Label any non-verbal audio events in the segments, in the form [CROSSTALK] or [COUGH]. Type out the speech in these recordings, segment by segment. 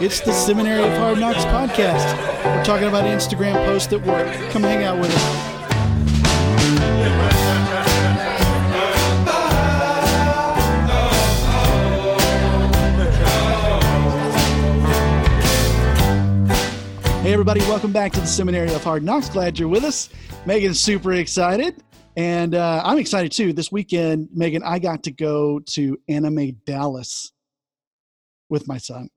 It's the Seminary of Hard Knocks podcast. We're talking about Instagram posts that work. Come hang out with us. Hey, everybody, welcome back to the Seminary of Hard Knocks. Glad you're with us. Meagan's super excited, and uh, I'm excited too. This weekend, Megan, I got to go to Anime Dallas with my son.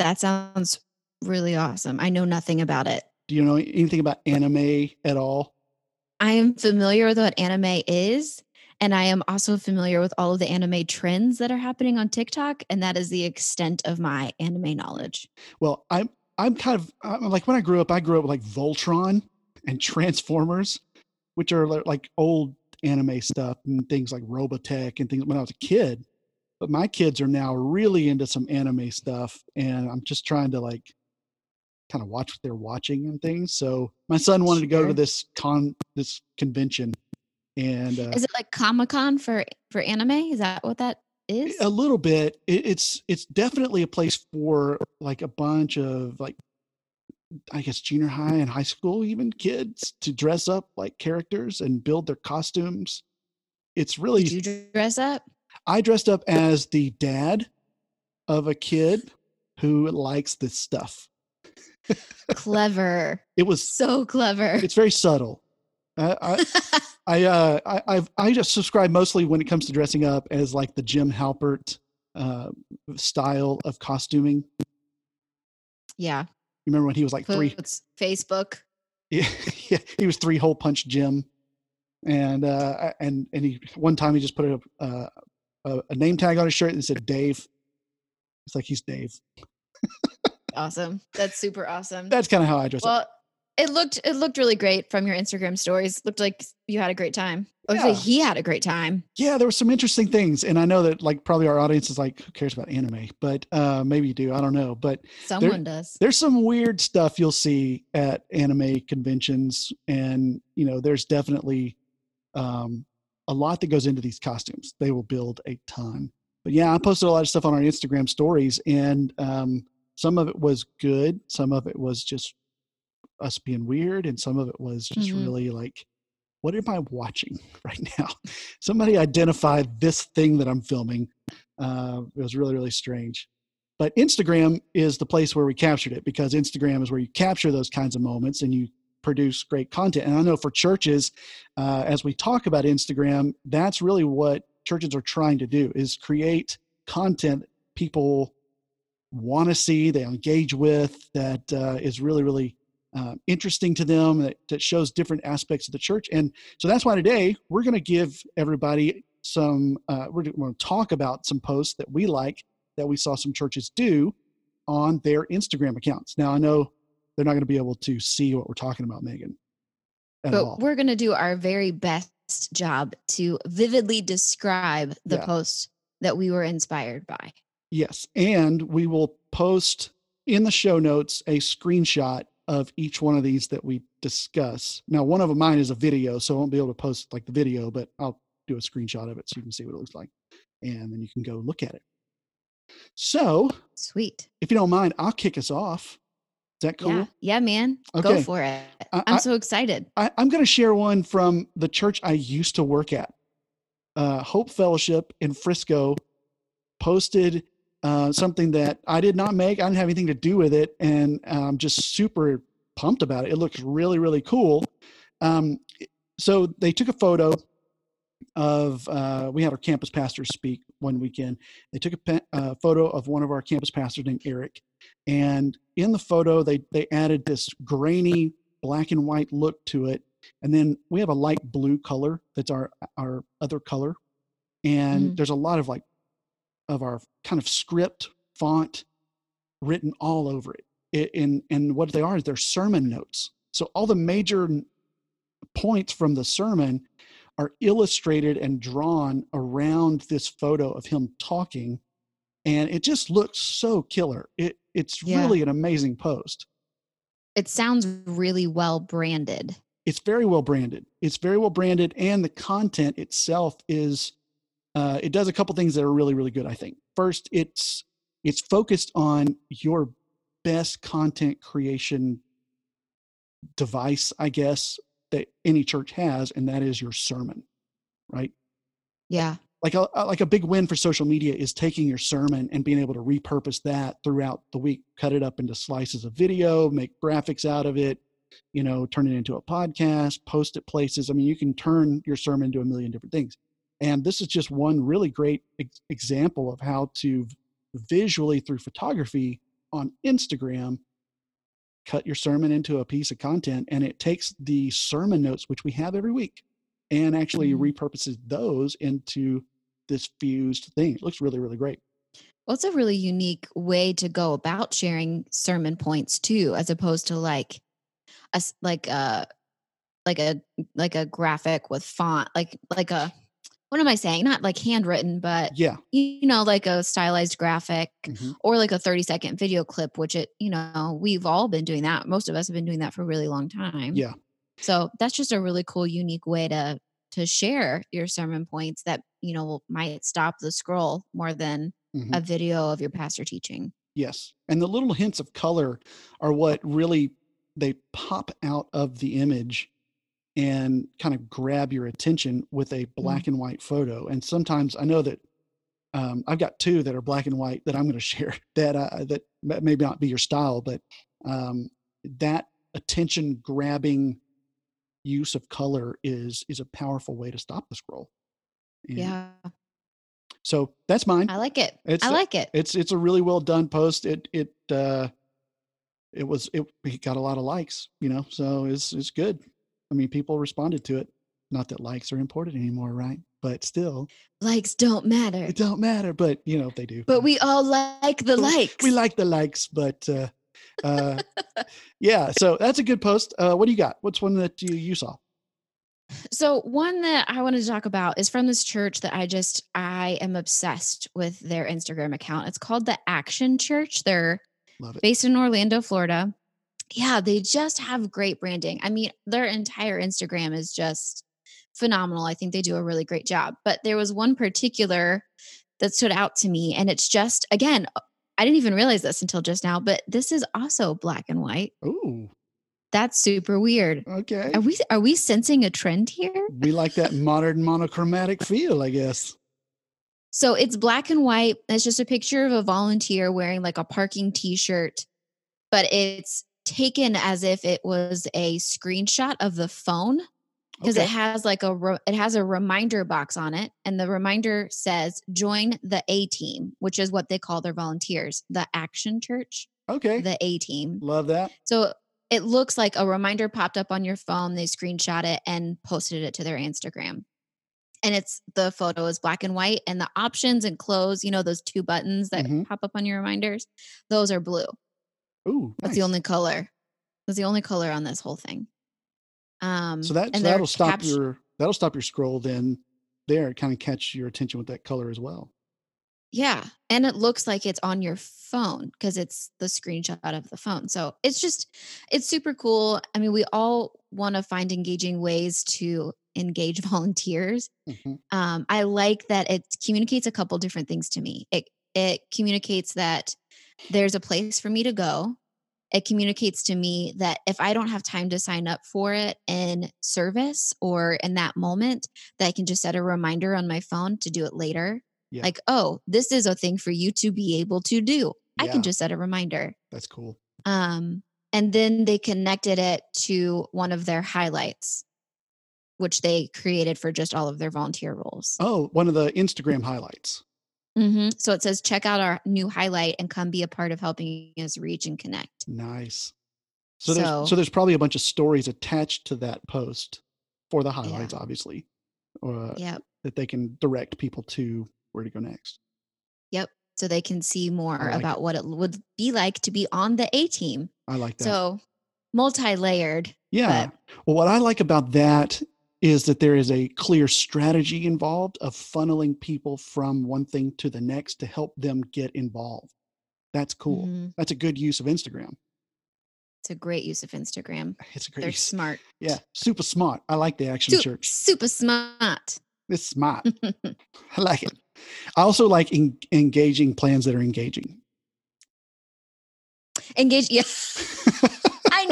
That sounds really awesome. I know nothing about it. Do you know anything about anime at all? I am familiar with what anime is, and I am also familiar with all of the anime trends that are happening on TikTok, and that is the extent of my anime knowledge. Well, I'm I'm kind of I'm like when I grew up, I grew up with like Voltron and Transformers, which are like old anime stuff and things like Robotech and things when I was a kid. But my kids are now really into some anime stuff, and I'm just trying to like kind of watch what they're watching and things. So my son wanted to go to this con this convention, and uh, Is it like Comic Con for for anime? Is that what that is? a little bit it, it's it's definitely a place for like a bunch of like i guess junior high and high school even kids to dress up like characters and build their costumes it's really Did you dress up? I dressed up as the dad of a kid who likes this stuff Clever. [LAUGHS] it was So clever. it's very subtle I, I, [LAUGHS] I uh I I've I just subscribe mostly when it comes to dressing up as like the Jim Halpert uh style of costuming. yeah. You remember when he was like three Facebook. yeah, [LAUGHS] yeah, he was three hole punch Jim. And uh and and he one time he just put a uh, a, a name tag on his shirt and said Dave. It's like he's Dave. Awesome. That's super awesome. That's kind of how I dress up. Well, it looked it looked really great from your Instagram stories. Looked like you had a great time. Hopefully, Yeah. he had a great time. Yeah, there were some interesting things. And I know that like probably our audience is like, who cares about anime? But uh maybe you do. I don't know. But Someone does. there's some weird stuff you'll see at anime conventions and you know there's definitely um, a lot that goes into these costumes. They will build a ton. But yeah i posted a lot of stuff on our instagram stories and um, some of it was good some of it was just us being weird and some of it was just Mhm. really like what am i watching [LAUGHS] right now? Somebody identified this thing that i'm filming. Uh, it was really really strange. But Instagram is the place where we captured it because Instagram is where you capture those kinds of moments and you produce great content. And I know for churches, uh, as we talk about Instagram, that's really what churches are trying to do is create content people want to see, they engage with, that uh, is really, really uh, interesting to them, that, that shows different aspects of the church. And so that's why today we're going to give everybody some, uh, we're going to talk about some posts that we like that we saw some churches do on their Instagram accounts. Now I know they're not going to be able to see what we're talking about, Meagan. But all. we're going to do our very best job to vividly describe the Yeah. post that we were inspired by. Yes, and we will post in the show notes a screenshot of each one of these that we discuss. Now, one of them mine is a video, so I won't be able to post like the video, but I'll do a screenshot of it so you can see what it looks like, and then you can go look at it. So, Sweet. if you don't mind, I'll kick us off. Is that cool? Yeah. Yeah, man. Okay. Go for it. I- I'm I- so excited. I, I'm going to share one from the church I used to work at. Uh, Hope Fellowship in Frisco posted uh, something that I did not make. I didn't have anything to do with it, and I'm just super pumped about it. It looks really, really cool. Um, so they took a photo of uh, we had our campus pastors speak one weekend. They took a pe- uh, photo of one of our campus pastors named Eric, and in the photo they they added this grainy black and white look to it and then we have a light blue color that's our our other color and Mhm. there's a lot of like of our kind of script font written all over it. it and and what they are is they're sermon notes so all the major points from the sermon are illustrated and drawn around this photo of him talking and it just looks so killer it it's Yeah. really an amazing post It sounds really well branded. it's very well branded. It's very well branded, and the content itself is uh, it does a couple things that are really really good. I think first, it's it's focused on your best content creation device, I guess, that any church has, and that is your sermon, right? Yeah. Like a like a big win for social media is taking your sermon and being able to repurpose that throughout the week, cut it up into slices of video, make graphics out of it, you know, turn it into a podcast, post it places. I mean, you can turn your sermon into a million different things. And this is just one really great ex- example of how to visually through photography on Instagram cut your sermon into a piece of content and it takes the sermon notes which we have every week and actually Mhm. repurposes those into this fused thing it looks really really great Well, it's a really unique way to go about sharing sermon points too, as opposed to like a like a like a like a graphic with font, like like a what am I saying? Not like handwritten, but yeah you know, like a stylized graphic mhm. or like a 30 second video clip, which it, you know, we've all been doing that. Most of us have been doing that for a really long time. yeah So that's just a really cool, unique way to to share your sermon points that, you know, might stop the scroll more than mhm. a video of your pastor teaching. yes and the little hints of color are what really they pop out of the image and kind of grab your attention with a black and white photo and sometimes i know that um, I've got two that are black and white that I'm going [LAUGHS] to share that uh, that may not be your style, but um, that attention grabbing use of color is is a powerful way to stop the scroll. And Yeah. So that's mine. I like it. It's I a- like it. It's it's a really well done post. It it uh, it was it, it got a lot of likes, you know. So it's it's good. I mean, people responded to it. Not that likes are important anymore, right? But still, Likes don't matter. it don't matter. But you know, they do. But we all like the likes. we like the likes, but uh, uh, [LAUGHS] yeah. So that's a good post. Uh, what do you got? What's one that you you saw? So one that I wanted to talk about is from this church that I just I am obsessed with their Instagram account. It's called the Action Church. They're Love it. based in Orlando, Florida. Yeah, they just have great branding. I mean, their entire Instagram is just phenomenal. I think they do a really great job. But there was one particular that stood out to me and it's just again, uh, I didn't even realize this until just now, but this is also black and white. Ooh, That's super weird. okay. Are we are we sensing a trend here? We like that modern monochromatic feel, I guess. So it's black and white. It's just a picture of a volunteer wearing like a parking t-shirt, but it's taken as if it was a screenshot of the phone because Okay. it has like a re- it has a reminder box on it and the reminder says join the A team, which is what they call their volunteers, the Action Church, Okay. the A team. Love that. So it looks like a reminder popped up on your phone. They screenshot it and posted it to their Instagram. And it's the photo is black and white, and the options and close, you know, those two buttons that Mhm. pop up on your reminders, those are blue. Ooh, That's the only color. That's the only color on this whole thing. Um, So that so that'll stop capt- your that'll stop your scroll then there kind of catch your attention with that color as well. Yeah. And it looks like it's on your phone because it's the screenshot of the phone. So it's just, it's super cool. I mean, we all want to find engaging ways to engage [LAUGHS] volunteers. Mhm. Um, I like that it communicates a couple different things to me. It, it communicates that there's a place for me to go. It communicates to me that if I don't have time to sign up for it in service or in that moment, that I can just set a reminder on my phone to do it later Yeah. like oh this is a thing for you to be able to do i can just set a reminder That's cool. um and then they connected it to one of their highlights which they created for just all of their volunteer roles Oh, one of the Instagram highlights. Mhm. so it says check out our new highlight and come be a part of helping us reach and connect Nice. So there's so So- there's probably a bunch of stories attached to that post for the highlights, obviously, uh, yep that they can direct people to where to go next. yep so they can see more like about it. what it would be like to be on the a team I like that. so multi-layered Yeah. Well, what I like about that is that there is a clear strategy involved of funneling people from one thing to the next to help them get involved. That's cool. Mhm. That's a good use of Instagram. it's a great use of instagram It's a great they're use. smart Yeah, super smart. I like the action Su- church. super smart It's smart. [LAUGHS] I like it. I also like en- engaging plans that are engaging. Engage. Yeah. [LAUGHS]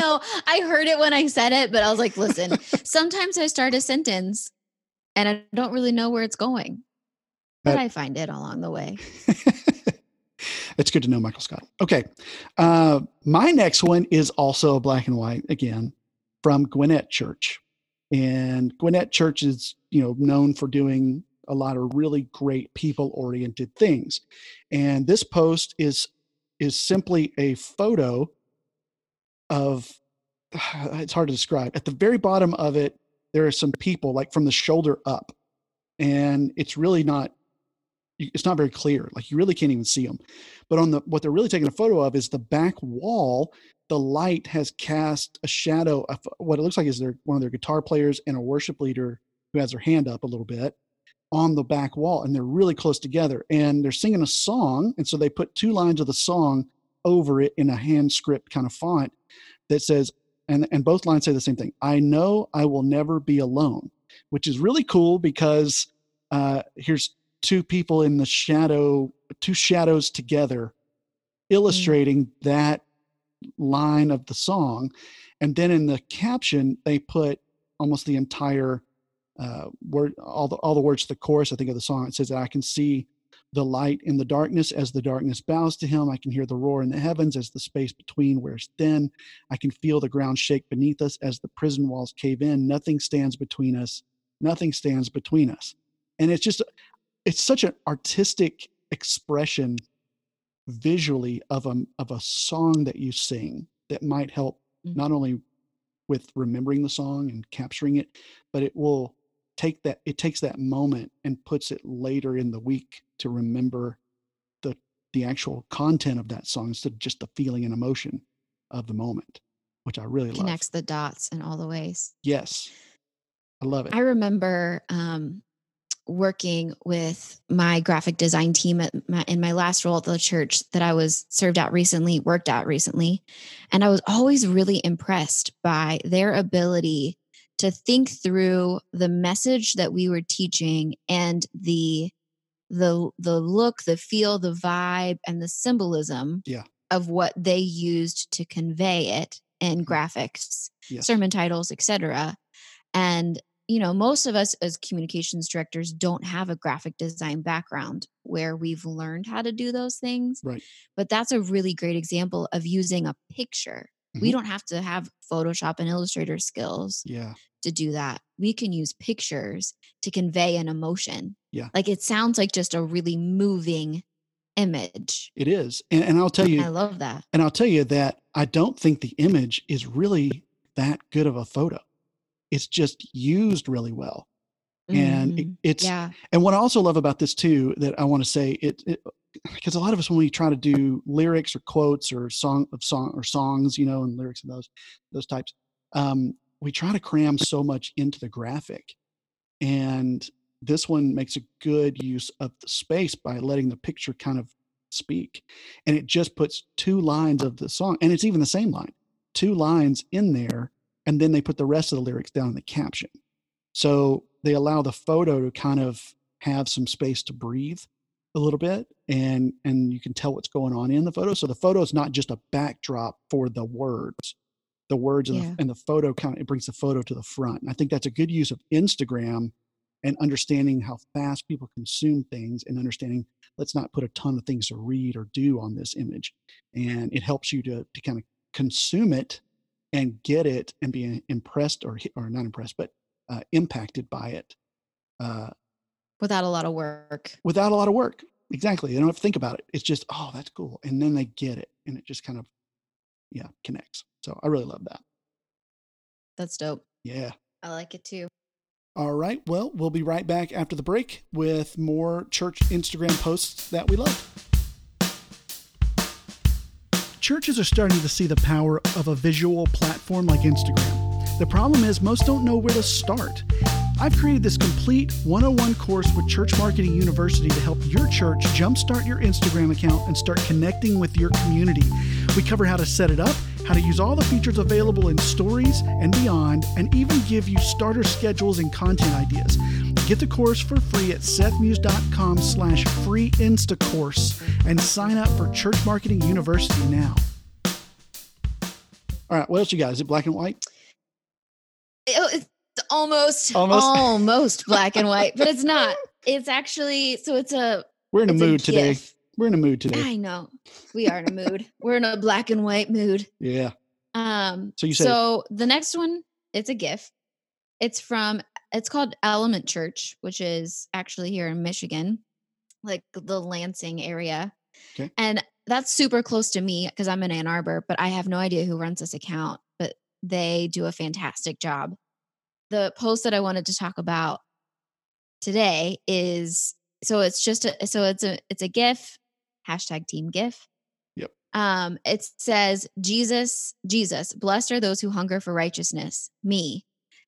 I know. I heard it when I said it, but I was like, listen, [LAUGHS] sometimes I start a sentence and I don't really know where it's going, but I find it along the way. [LAUGHS] it's good to know, Michael Scott. Okay. Uh, my next one is also black and white again from Gwinnett Church. And Gwinnett Church is, you know, known for doing a lot of really great people oriented things. And this post is is simply a photo of [SIGHS] it's hard to describe. At the very bottom of it, there are some people like from the shoulder up. And it's really not it's not very clear. Like you really can't even see them. But on the what they're really taking a photo of is the back wall. The light has cast a shadow of what it looks like is their one of their guitar players and a worship leader who has their hand up a little bit on the back wall and they're really close together and they're singing a song and so they put two lines of the song over it in a hand script kind of font that says and and both lines say the same thing i know i will never be alone which is really cool because uh here's two people in the shadow two shadows together mm. illustrating mm. that line of the song and then in the caption they put almost the entire uh, word all the all the words to the chorus. I think of the song. It says that I can see the light in the darkness as the darkness bows to him. I can hear the roar in the heavens as the space between wears thin. I can feel the ground shake beneath us as the prison walls cave in. Nothing stands between us. Nothing stands between us. And it's just, it's such an artistic expression visually of a, of a song that you sing that might help mm-hmm. not only with remembering the song and capturing it, but it will take that it takes that moment and puts it later in the week to remember the the actual content of that song instead of just the feeling and emotion of the moment which i really connects love. Connects the dots in all the ways. Yes. I love it. I remember um working with my graphic design team at my, in my last role at the church that I was served at recently, worked at recently. And I was always really impressed by their ability to think through the message that we were teaching and the the the look the feel the vibe and the symbolism yeah. of what they used to convey it in mm-hmm. graphics yes. sermon titles etc and you know most of us as communications directors don't have a graphic design background where we've learned how to do those things right but that's a really great example of using a picture mm-hmm. we don't have to have photoshop and illustrator skills yeah to do that. We can use pictures to convey an emotion. Yeah. Like it sounds like just a really moving image. It is. And, and I'll tell you, I love that. And I'll tell you that I don't think the image is really that good of a photo. It's just used really well. And it, it's, yeah. and what I also love about this too, that I want to say it, it because a lot of us when we try to do lyrics or quotes or song of song or songs you know and lyrics of those those types um we try to cram so much into the graphic. And this one makes a good use of the space by letting the picture kind of speak. And it just puts two lines of the song and it's even the same line two lines in there and then they put the rest of the lyrics down in the caption. So they allow the photo to kind of have some space to breathe a little bit and and you can tell what's going on in the photo so the photo is not just a backdrop for the words the words and, yeah. the, and the photo kind of it brings the photo to the front. And I think that's a good use of Instagram and understanding how fast people consume things and understanding let's not put a ton of things to read or do on this image. And it helps you to, to kind of consume it and get it and be impressed or, or not impressed, but uh, impacted by it. Uh, without a lot of work. Without a lot of work. Exactly. They don't have to think about it. It's just, oh, that's cool. And then they get it. And it just kind of, yeah, connects. So I really love that. That's dope. Yeah. I like it too. All right. Well, we'll be right back after the break with more church Instagram posts that we love. Churches are starting to see the power of a visual platform like Instagram. The problem is, most don't know where to start. I've created this complete 101 course with Church Marketing University to help your church jumpstart your Instagram account and start connecting with your community. We cover how to set it up how to use all the features available in stories and beyond, and even give you starter schedules and content ideas. Get the course for free at sethmuse.com slash free instacourse and sign up for Church Marketing University now. All right. What else you got? Is it black and white? Oh, it's almost Almost? almost, [LAUGHS] black and white, but it's not. It's actually so it's a We're in a mood today. We're in a mood today. I know. We are in a mood. We're in a black and white mood. Yeah. Um So you said- so the next one, it's a GIF. It's from it's called Element Church, which is actually here in Michigan, like the Lansing area. Okay. And that's super close to me because I'm in Ann Arbor, but I have no idea who runs this account, but they do a fantastic job. The post that I wanted to talk about today is so it's just a so it's a it's a GIF, hashtag team GIF. Yep. Um, it says Jesus, Jesus, blessed are those who hunger for righteousness, me.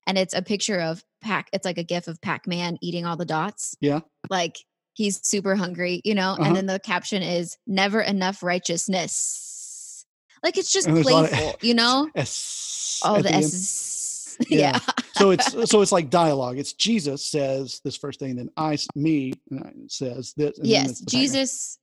And it's a picture of Pac, it's like a GIF of Pac-Man eating all the dots. Yeah. Like he's super hungry, you know, Uh-huh. and then the caption is never enough righteousness. Like it's just And there's a lot of- playful, you know? S Oh, the the end. S. [LAUGHS] Yeah. Yeah. So it's so it's like dialogue. It's Jesus says this first thing, then I me says this. yes. it's the background. Jesus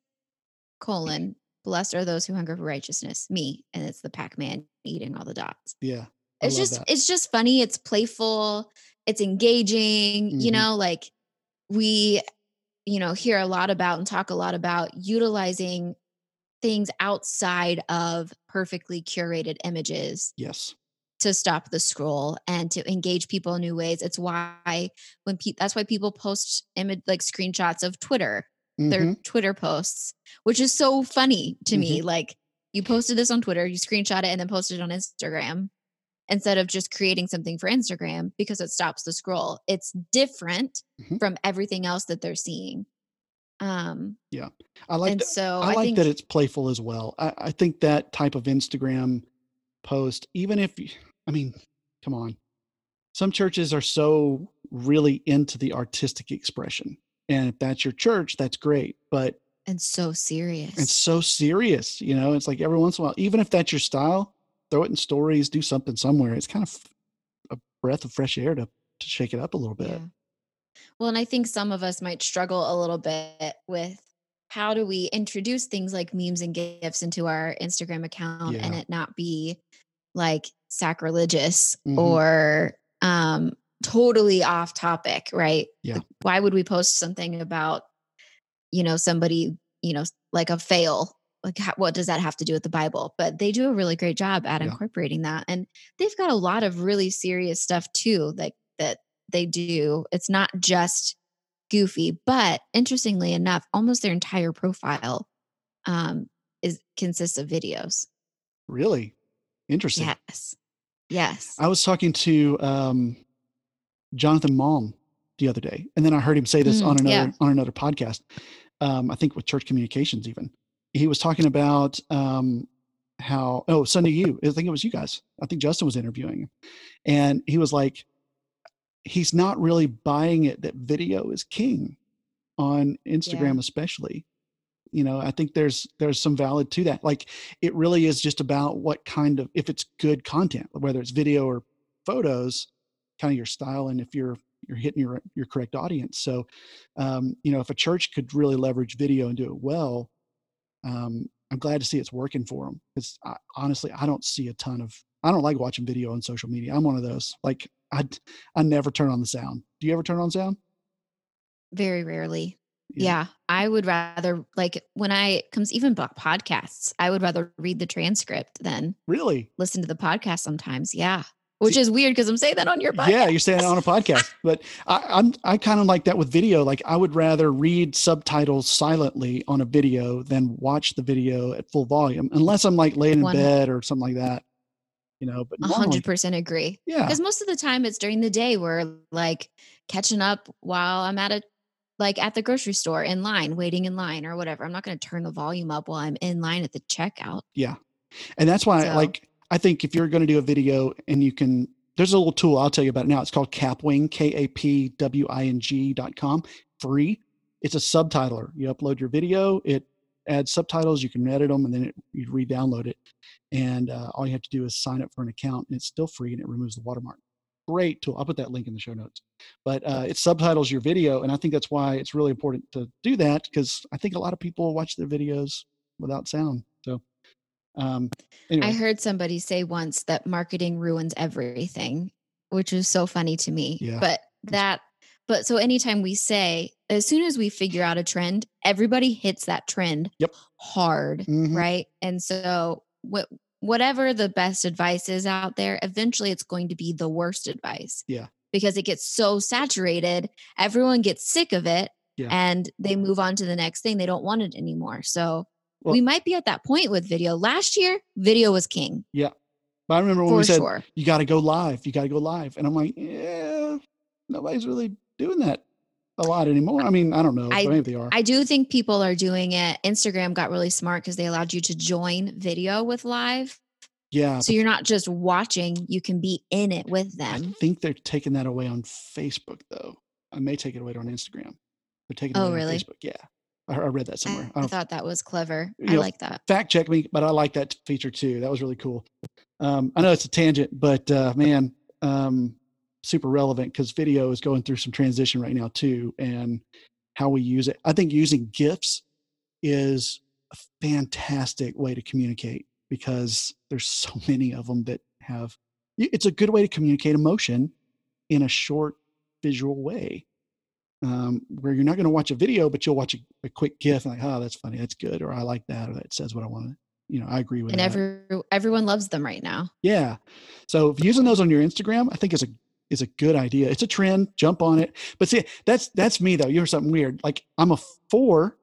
colon blessed are those who hunger for righteousness, me. And it's the Pac-Man eating all the dots. Yeah. I it's just that. it's just funny it's playful it's engaging you Mhm. know like we you know hear a lot about and talk a lot about utilizing things outside of perfectly curated images Yes. To stop the scroll and to engage people in new ways it's why when people that's why people post image like screenshots of twitter their Mhm. twitter posts which is so funny to Mm-hmm. me like you posted this on twitter you screenshot it and then posted it on instagram instead of just creating something for instagram because it stops the scroll it's different Mhm. from everything else that they're seeing um yeah, I like and that. so I i, like think that it's playful as well. I, I think that type of Instagram post, even if I mean, come on, some churches are so really into the artistic expression, and if that's your church, that's great. But and so serious And so serious, you know. It's like every once in a while, even if that's your style, throw it in stories, do something somewhere. It's kind of a breath of fresh air to to shake it up a little bit. Yeah. Well, and I think some of us might struggle a little bit with how do we introduce things like memes and gifs into our Instagram account and it not be like sacrilegious Mhm. or um totally off topic, right? Yeah. Why would we post something about you know somebody, you know, like a fail? Like how, what does that have to do with the Bible? But they do a really great job at Yeah. incorporating that and they've got a lot of really serious stuff too like that they do it's not just goofy but interestingly enough almost their entire profile um is consists of videos Really interesting. yes yes I was talking to um, Jonathan Malm the other day, and then I heard him say this Mm, on another yeah. on another podcast. Um, I think with Church Communications, even he was talking about um, how oh Sunday you I think it was you guys. I think Justin was interviewing him, and he was like, he's not really buying it that video is king on Instagram, especially. You know, I think there's there's some valid to that. Like it really is just about what kind of if it's good content whether it's video or photos kind of your style and if you're you're hitting your your correct audience. So um, you know if a church could really leverage video and do it well um, i'm glad to see it's working for them because honestly i don't see a ton of i don't like watching video on social media. I'm one of those like i i never turn on the sound. Do you ever turn on sound? Very rarely Yeah. yeah. i would rather like when i comes even podcasts i would rather read the transcript than really listen to the podcast sometimes yeah which is weird because i'm saying that on your podcast Yeah, you're saying it on a [LAUGHS] podcast, but I, I'm I kind of like that with video. Like I would rather read subtitles silently on a video than watch the video at full volume, unless I'm like laying in One- bed or something like that. You know, but hundred percent agree. yeah, Because most of the time it's during the day we're like catching up while I'm at a like at the grocery store in line, waiting in line or whatever. I'm not going to turn the volume up while I'm in line at the checkout. yeah, and that's why So- like I think if you're going to do a video and you can, there's a little tool I'll tell you about it now. It's called Kapwing, K A P W I N G dot com, free. It's a subtitler. You upload your video, it adds subtitles. You can edit them, and then it, you re-download it. And uh, all you have to do is sign up for an account, and it's still free, and it removes the watermark. Great tool. I'll put that link in the show notes. But uh, it subtitles your video, and I think that's why it's really important to do that because I think a lot of people watch their videos without sound. So Um, anyway, I heard somebody say once that marketing ruins everything, which was so funny to me. Yeah. But that, but so anytime we say, as soon as we figure out a trend, everybody hits that trend Yep. hard, Mhm. right? And so what whatever the best advice is out there, eventually it's going to be the worst advice. Yeah. Because it gets so saturated, everyone gets sick of it Yeah. and they move on to the next thing. They don't want it anymore. So Well- we might be at that point with video. Last year, video was king Yeah. but I remember when for we said sure. you got to go live, you got to go live, and I'm like, yeah, nobody's really doing that a lot anymore. I mean, I don't know, I- maybe they are. I do think people are doing it. Instagram got really smart because they allowed you to join video with live. yeah, So you're not just watching, you can be in it with them. I think they're taking that away on Facebook though. I may take it away on Instagram. They're taking it Oh, away really? on Facebook. Yeah, I, I read that somewhere. I I thought that was clever. I know, like that. fact check me, but I like that feature too. That was really cool. Um, I know it's a tangent, but uh, man, um, super relevant because video is going through some transition right now too, and how we use it. I think using GIFs is a fantastic way to communicate because there's so [LAUGHS] many of them that have. It's a good way to communicate emotion in a short visual way. Um, where you're not going to watch a video, but you'll watch a, a quick GIF and like, oh, that's funny, that's good, or I like that, or that says what I want to. You know, I agree with And that. every everyone loves them right now. Yeah. So if using those on your Instagram, I think is a is a good idea. It's a trend. Jump on it. But see, that's that's me though. You're something weird. Like I'm a four,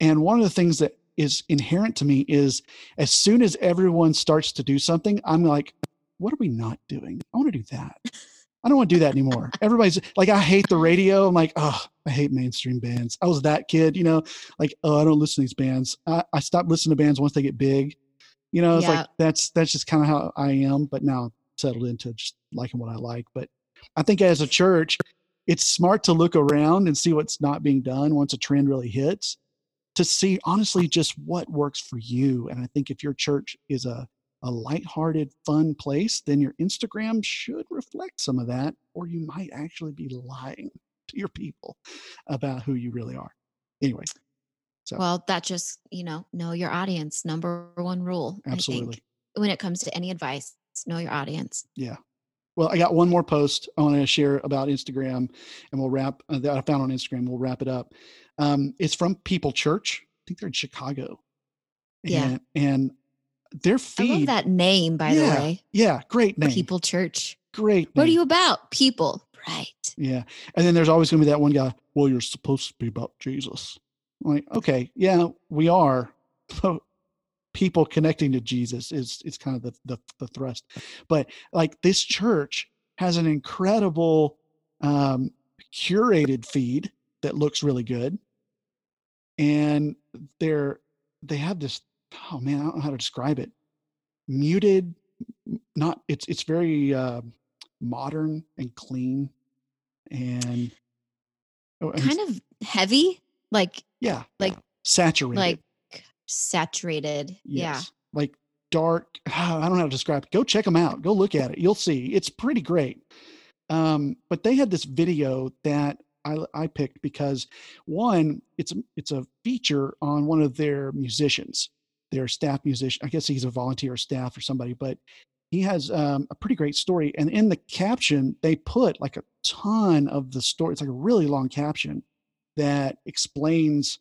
and one of the things that is inherent to me is as soon as everyone starts to do something, I'm like, what are we not doing? I want to do that. I don't want to do that anymore. Everybody's like, I hate the radio. I'm like, oh, I hate mainstream bands. I was that kid, you know, like, oh, I don't listen to these bands. I, I stopped listening to bands once they get big. You know, it's Yeah. like that's that's just kind of how I am. But now settled into just liking what I like. But I think as a church, it's smart to look around and see what's not being done once a trend really hits to see honestly just what works for you. And I think if your church is a a lighthearted, fun place, then your Instagram should reflect some of that, or you might actually be lying to your people about who you really are. Anyway, So- Well, that just, you know, know your audience. Number one rule. I absolutely. think, when it comes to any advice, know your audience. Yeah. Well, I got one more post I want to share about Instagram, and we'll wrap uh, that I found on Instagram. We'll wrap it up. Um, it's from People Church. I think they're in Chicago. Yeah. And, and their I love that name, by Yeah, the way. Yeah, great name. People Church. Great. What are you about? People. Right. Yeah. And then there's always going to be that one guy, well, you're supposed to be about Jesus. I'm like, okay, yeah, we are. [LAUGHS] So people connecting to Jesus is is kind of the, the the thrust. But like this church has an incredible um curated feed that looks really good. And they're they have this oh man, I don't know how to describe it. Muted, not it's it's very uh, modern and clean and oh, Kind of heavy, like yeah like- saturated like saturated. Yeah. like dark [SIGHS] i don't know how to describe it go check them out go look at it you'll see it's pretty great um but they had this video that i i picked because one it's it's a feature on one of their musicians their staff musician i guess he's a volunteer staff or somebody but he has um, a pretty great story and in the caption they put like a ton of the story it's like a really long caption that explains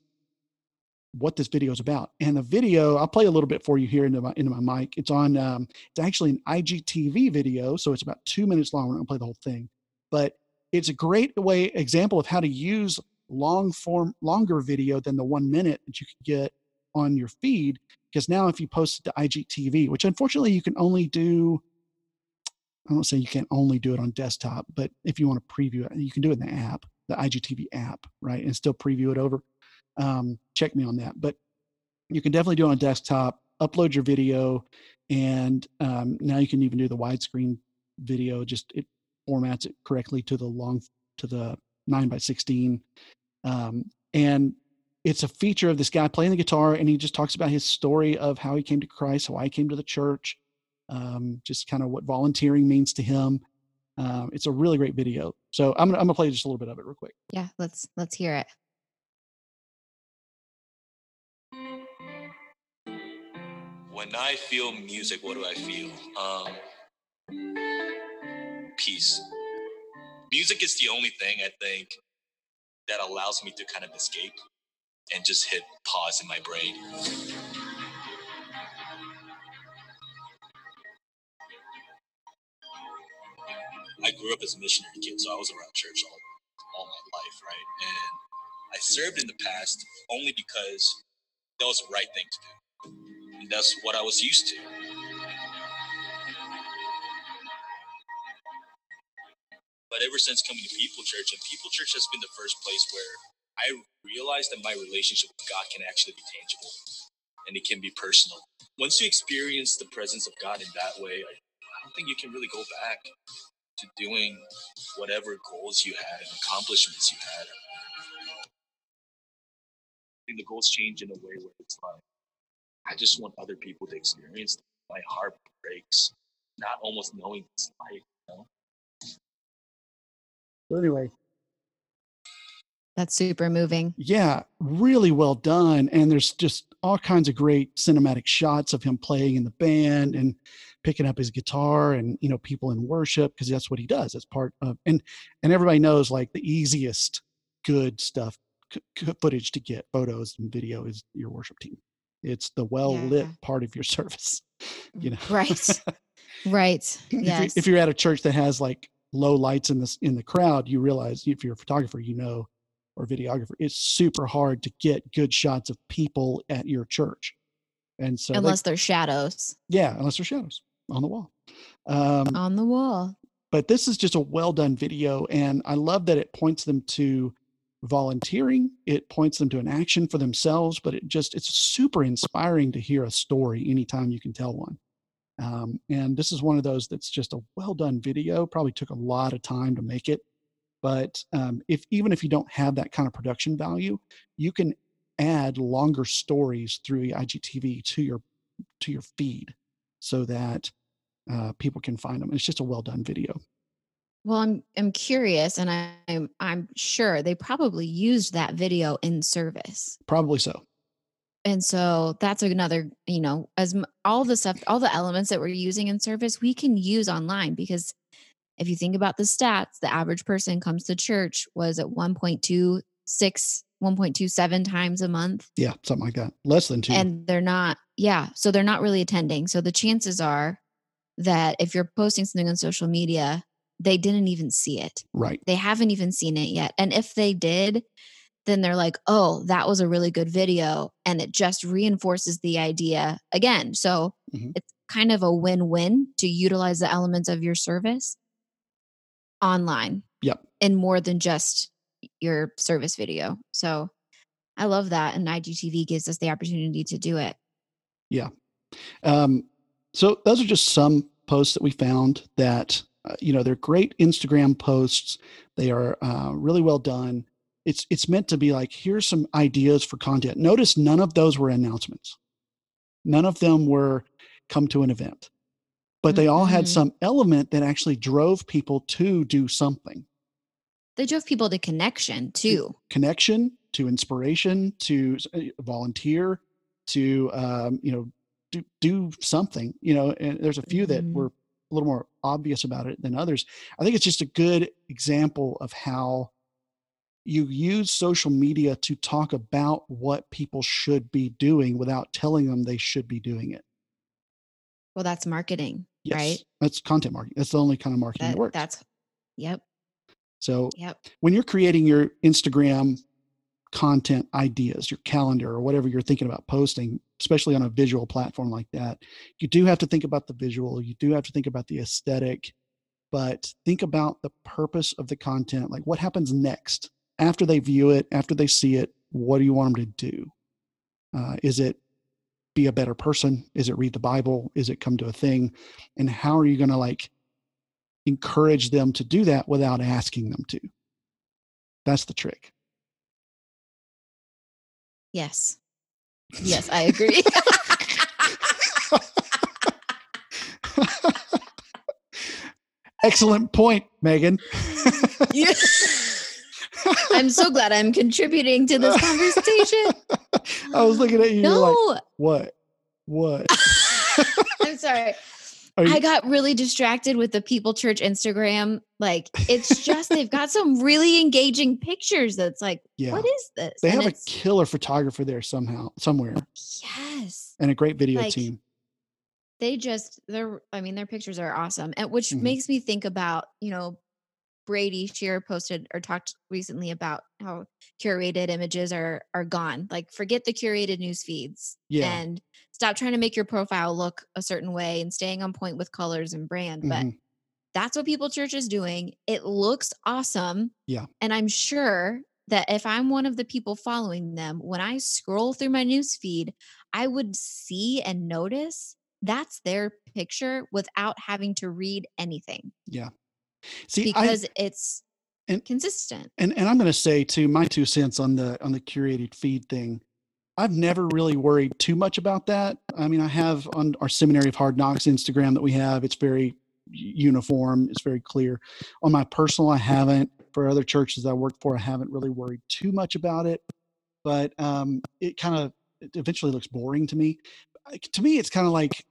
what this video is about. And the video, I'll play a little bit for you here into my into my mic. It's on um, it's actually an IGTV video, so it's about two minutes long. We're not gonna play the whole thing, but it's a great way example of how to use long form longer video than the one minute that you can get on your feed. Because now if you post it to IGTV, which unfortunately you can only do I don't say you can only do it on desktop, but if you want to preview it, you can do it in the app, the IGTV app, right? And still preview it over. Um, check me on that. But you can definitely do it on desktop, upload your video, and um, now you can even do the widescreen video. Just it formats it correctly to the long to the nine by sixteen, um, and it's a feature of this guy playing the guitar, and he just talks about his story of how he came to Christ, how I came to the church, um, just kind of what volunteering means to him. Um, it's a really great video. So I'm gonna, I'm gonna play just a little bit of it real quick. Yeah. Let's let's hear it. When I feel music, what do I feel? Um, peace. Music is the only thing I think that allows me to kind of escape and just hit pause in my brain. I grew up as a missionary kid, so I was around church all, all my life, right? And I served in the past only because that was the right thing to do. And that's what I was used to. But ever since coming to People Church, and People Church has been the first place where I realized that my relationship with God can actually be tangible and it can be personal. Once you experience the presence of God in that way, I, don't think you can really go back to doing whatever goals you had and accomplishments you had. I think the goals change in a way where it's like, I just want other people to experience. It. My heart breaks, not almost knowing this life. You know? So anyway, That's super moving. yeah, really well done. And there's just all kinds of great cinematic shots of him playing in the band and picking up his guitar and you know people in worship because that's what he does. That's part of and and everybody knows like the easiest good stuff c- c- footage to get photos and video is your worship team. It's the well lit Yeah. part of your [LAUGHS] service. You know, Right. [LAUGHS] Right. if, you, Yes. if you're at a church that has like low lights in this in the crowd, you realize if you're a photographer, you know, or videographer, it's super hard to get good shots of people at your church. And so, Unless they're shadows yeah, unless there's shadows on the wall. Um, on the wall. but this is just a well done video, and I love that it points them to volunteering. It points them to an action for themselves, but it just it's super inspiring to hear a story anytime you can tell one. Um, and this is one of those that's just a well done video. Probably took a lot of time to make it, but um, if even if you don't have that kind of production value, you can add longer stories through IGTV to your to your feed so that uh, people can find them. It's just a well done video. Well, I'm I'm curious, and I, I'm I'm sure they probably used that video in service, Probably so. and so that's another you know as all the stuff, all the elements that we're using in service, we can use online because if you think about the stats, the average person comes to church was at 1.26, 1.27 times a month, Yeah, something like that. Less than two. and they're not yeah, so they're not really attending. So the chances are that if you're posting something on social media, they didn't even see it. right. they haven't even seen it yet. And if they did, then they're like, oh, that was a really good video. And it just reinforces the idea again. So Mhm. it's kind of a win win to utilize the elements of your service online. Yep. And more than just your service video. So I love that. And IGTV gives us the opportunity to do it. Yeah. Um, so those are just some posts that we found that uh, you know they're great Instagram posts. They are uh, really well done. It's it's meant to be like here's some ideas for content. Notice none of those were announcements. None of them were come to an event, but they all had Mhm. some element that actually drove people to do something. They drove people to connection too. connection to inspiration to uh, volunteer to um, you know do, do something you know and there's a few that Mhm. were a little more obvious about it than others. I think it's just a good example of how you use social media to talk about what people should be doing without telling them they should be doing it. Well, that's marketing, yes right? that's content marketing. That's the only kind of marketing that, That, works. that's, yep, so yep. when you're creating your Instagram content ideas, your calendar, or whatever you're thinking about posting, especially on a visual platform like that, you do have to think about the visual. You do have to think about the aesthetic, but think about the purpose of the content. Like what happens next after they view it, after they see it? What do you want them to do? Uh, is it be a better person? Is it read the Bible? Is it come to a thing? And how are you going to like encourage them to do that without asking them to? That's the trick. Yes. Yes, I agree. Excellent point, Meagan. Yeah. I'm so glad I'm contributing to this conversation. [LAUGHS] I was looking at you. You're like, No, what? What? [LAUGHS] I'm sorry. You- I got really distracted with the People Church Instagram. Like, it's [LAUGHS] just they've got some really engaging pictures. That's like, yeah. what is this? They And have a killer photographer there somehow, somewhere, yes. and a great video Like, team. They just they're. I mean, their pictures are awesome, and which Mhm. makes me think about you know, Brady Shearer posted or talked recently about how curated images are are gone. Like, forget the curated news feeds. Yeah. And stop trying to make your profile look a certain way and staying on point with colors and brand. But Mhm. that's what People Church is doing. It looks awesome. Yeah. And I'm sure that if I'm one of the people following them, when I scroll through my news feed, I would see and notice that's their picture without having to read anything See, I, because it's and- consistent. and and I'm going to say too, my two cents on the on the curated feed thing. I've never really worried too much about that. I mean, I have on our Seminary of Hard Knocks Instagram that we have. It's very uniform. It's very clear. On my personal, I haven't. For other churches I work for, I haven't really worried too much about it. But um, it kind of eventually looks boring to me. To me, it's kind of like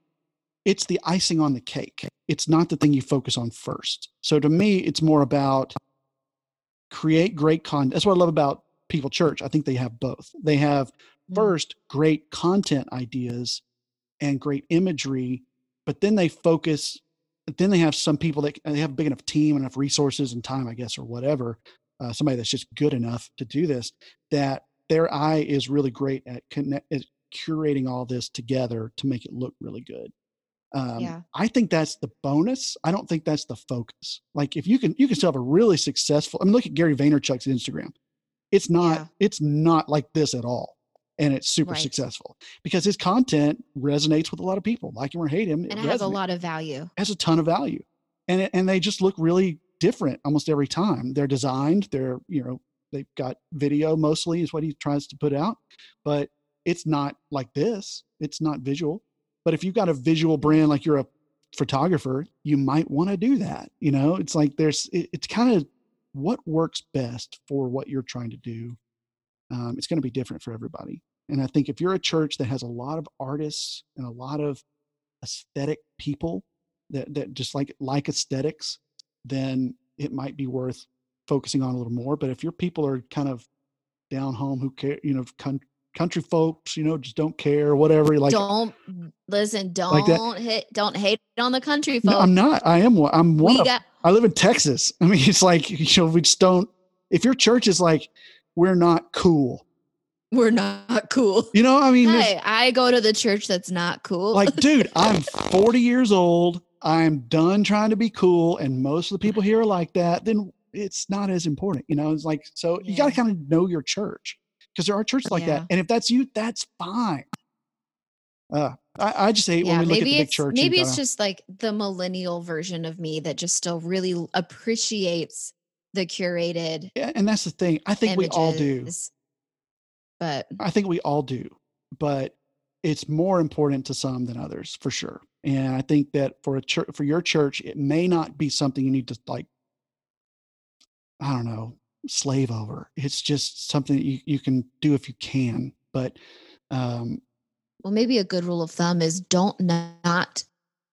it's the icing on the cake. It's not the thing you focus on first. So to me, it's more about create great content. That's what I love about People Church. I think they have both. They have Mm. first great content ideas and great imagery, but then they focus. Then they have some people that they have a big enough team, enough resources and time, I guess, or whatever. Uh, somebody that's just good enough to do this. That their eye is really great at, connect, at curating all this together to make it look really good. Um, Yeah. I think that's the bonus. I don't think that's the focus. Like if you can, you can still have a really successful. I mean, look at Gary Vaynerchuk's Instagram. It's not. Yeah. It's not like this at all, and it's super Right. successful because his content resonates with a lot of people. Like him or hate him, And it has a lot of value. has a ton of value, and it- and they just look really different almost every time. They're designed. They're you know they've got video mostly is what he tries to put out, but it's not like this. It's not visual. But if you've got a visual brand like you're a photographer, you might want to do that. You know, it's like there's it, it's kind of what works best for what you're trying to do. Um, it's going to be different for everybody. And I think if you're a church that has a lot of artists and a lot of aesthetic people that that just like like aesthetics, then it might be worth focusing on a little more. But if your people are kind of down home who care, you know, coun- country folks, you know, just don't care, whatever. Like, don't listen. Don't like that- hit. Don't hate on the country folks. no, I'm not. I am. I'm one of. got I live in Texas. [LAUGHS] I mean, it's like you know, we just don't. If your church is like, we're not cool. we're not cool. You know, I mean, Hi, I go to the church that's not cool. like, [LAUGHS] dude, I'm 40 years old. I'm done trying to be cool, and most of the people here are like that. Then it's not as important, you know. It's like so you got to kind of know your church because there are churches like Yeah. that, and if that's you, that's fine. Uh, I, I just hate when we look at the big church. maybe it's just like the millennial version of me that just still really appreciates the curated yeah, and that's the thing. I think we all do. But I think we all do, but it's more important to some than others for sure. And I think that for a church, for your church, it may not be something you need to like, I don't know, slave over. It's just something that you, you can do if you can. But um, well, maybe a good rule of thumb is don't not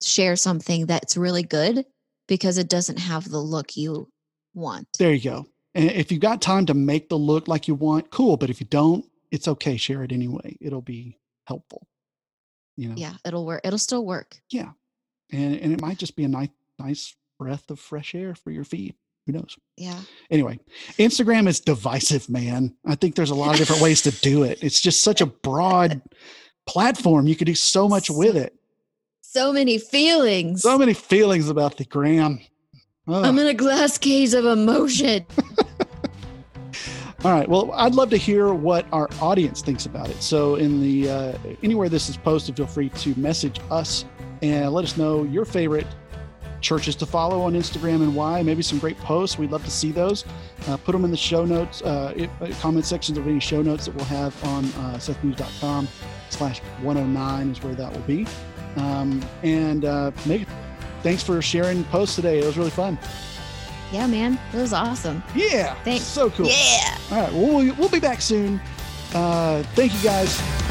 share something that's really good because it doesn't have the look you want. there you go. And if you've got time to make the look like you want, cool. But if you don't, it's okay. Share it anyway. It'll be helpful. You know. Yeah, it'll work. It'll still work. Yeah, and and it might just be a nice nice breath of fresh air for your feet who knows Yeah. anyway instagram is divisive man i think there's a lot of different ways to do it it's just such a broad platform you could do so much with it So many feelings. so many feelings about the gram Ugh. I'm in a glass case of emotion. [LAUGHS] All right. Well, I'd love to hear what our audience thinks about it. So, in the uh, anywhere this is posted, feel free to message us and let us know your favorite churches to follow on Instagram and why. Maybe some great posts. We'd love to see those. Uh, put them in the show notes, uh, uh, comment sections of any show notes that we'll have on uh, sethmuse.com slash 109 is where that will be. Um, and uh, make thanks for sharing posts today. It was really fun. yeah, man. It was awesome. Yeah. Thanks. So cool. Yeah. All right. Well, we'll, we'll be back soon. Uh, thank you guys.